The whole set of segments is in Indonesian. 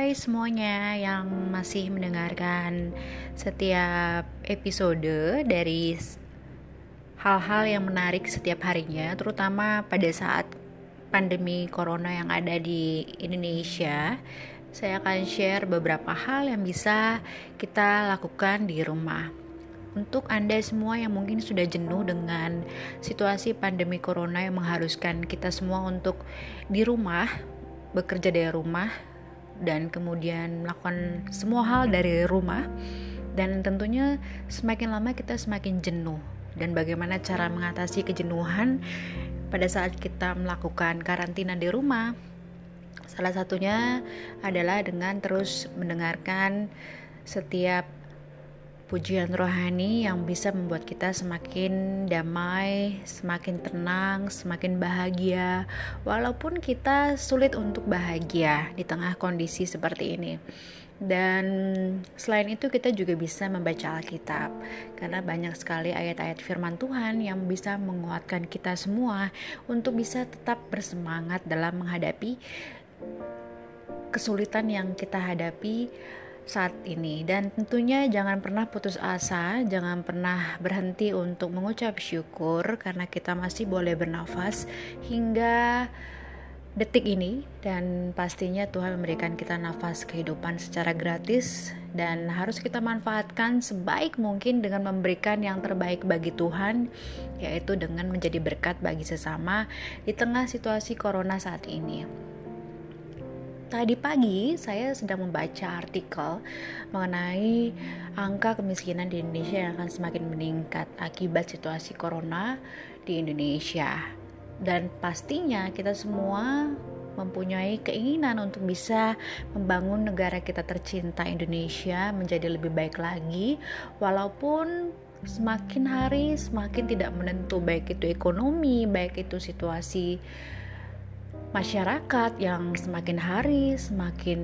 Hai semuanya yang masih mendengarkan setiap episode dari hal-hal yang menarik setiap harinya, terutama pada saat pandemi corona yang ada di Indonesia. Saya akan share beberapa hal yang bisa kita lakukan di rumah. Untuk Anda semua yang mungkin sudah jenuh dengan situasi pandemi corona yang mengharuskan kita semua untuk di rumah, bekerja dari rumah, dan kemudian melakukan semua hal dari rumah. Dan tentunya semakin lama kita semakin jenuh. Dan bagaimana cara mengatasi kejenuhan pada saat kita melakukan karantina di rumah. Salah satunya adalah dengan terus mendengarkan setiap pujian rohani yang bisa membuat kita semakin damai, semakin tenang, semakin bahagia, walaupun kita sulit untuk bahagia di tengah kondisi seperti ini. Dan selain itu kita juga bisa membaca Alkitab karena banyak sekali ayat-ayat firman Tuhan yang bisa menguatkan kita semua untuk bisa tetap bersemangat dalam menghadapi kesulitan yang kita hadapi saat ini dan tentunya jangan pernah putus asa, jangan pernah berhenti untuk mengucap syukur karena kita masih boleh bernafas hingga detik ini dan pastinya Tuhan memberikan kita nafas kehidupan secara gratis dan harus kita manfaatkan sebaik mungkin dengan memberikan yang terbaik bagi Tuhan yaitu dengan menjadi berkat bagi sesama di tengah situasi corona saat ini. Tadi pagi saya sedang membaca artikel mengenai angka kemiskinan di Indonesia yang akan semakin meningkat akibat situasi corona di Indonesia. Dan pastinya kita semua mempunyai keinginan untuk bisa membangun negara kita tercinta Indonesia menjadi lebih baik lagi walaupun semakin hari semakin tidak menentu baik itu ekonomi, baik itu situasi masyarakat yang semakin hari semakin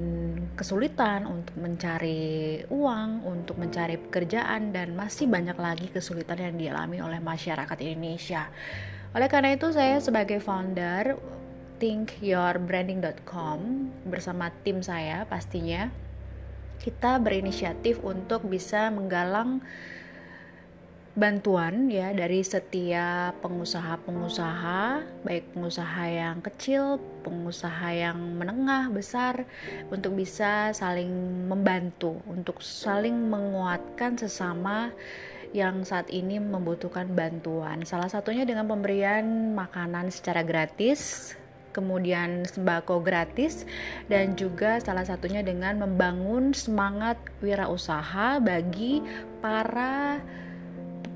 kesulitan untuk mencari uang, untuk mencari pekerjaan dan masih banyak lagi kesulitan yang dialami oleh masyarakat Indonesia. Oleh karena itu saya sebagai founder thinkyourbranding.com bersama tim saya pastinya kita berinisiatif untuk bisa menggalang bantuan ya dari setiap pengusaha-pengusaha, baik pengusaha yang kecil, pengusaha yang menengah, besar untuk bisa saling membantu, untuk saling menguatkan sesama yang saat ini membutuhkan bantuan. Salah satunya dengan pemberian makanan secara gratis, kemudian sembako gratis dan juga salah satunya dengan membangun semangat wirausaha bagi para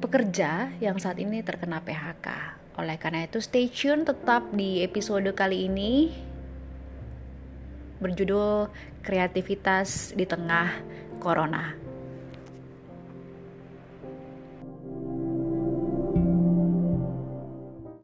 pekerja yang saat ini terkena PHK. Oleh karena itu, stay tune tetap di episode kali ini berjudul Kreativitas di Tengah Corona.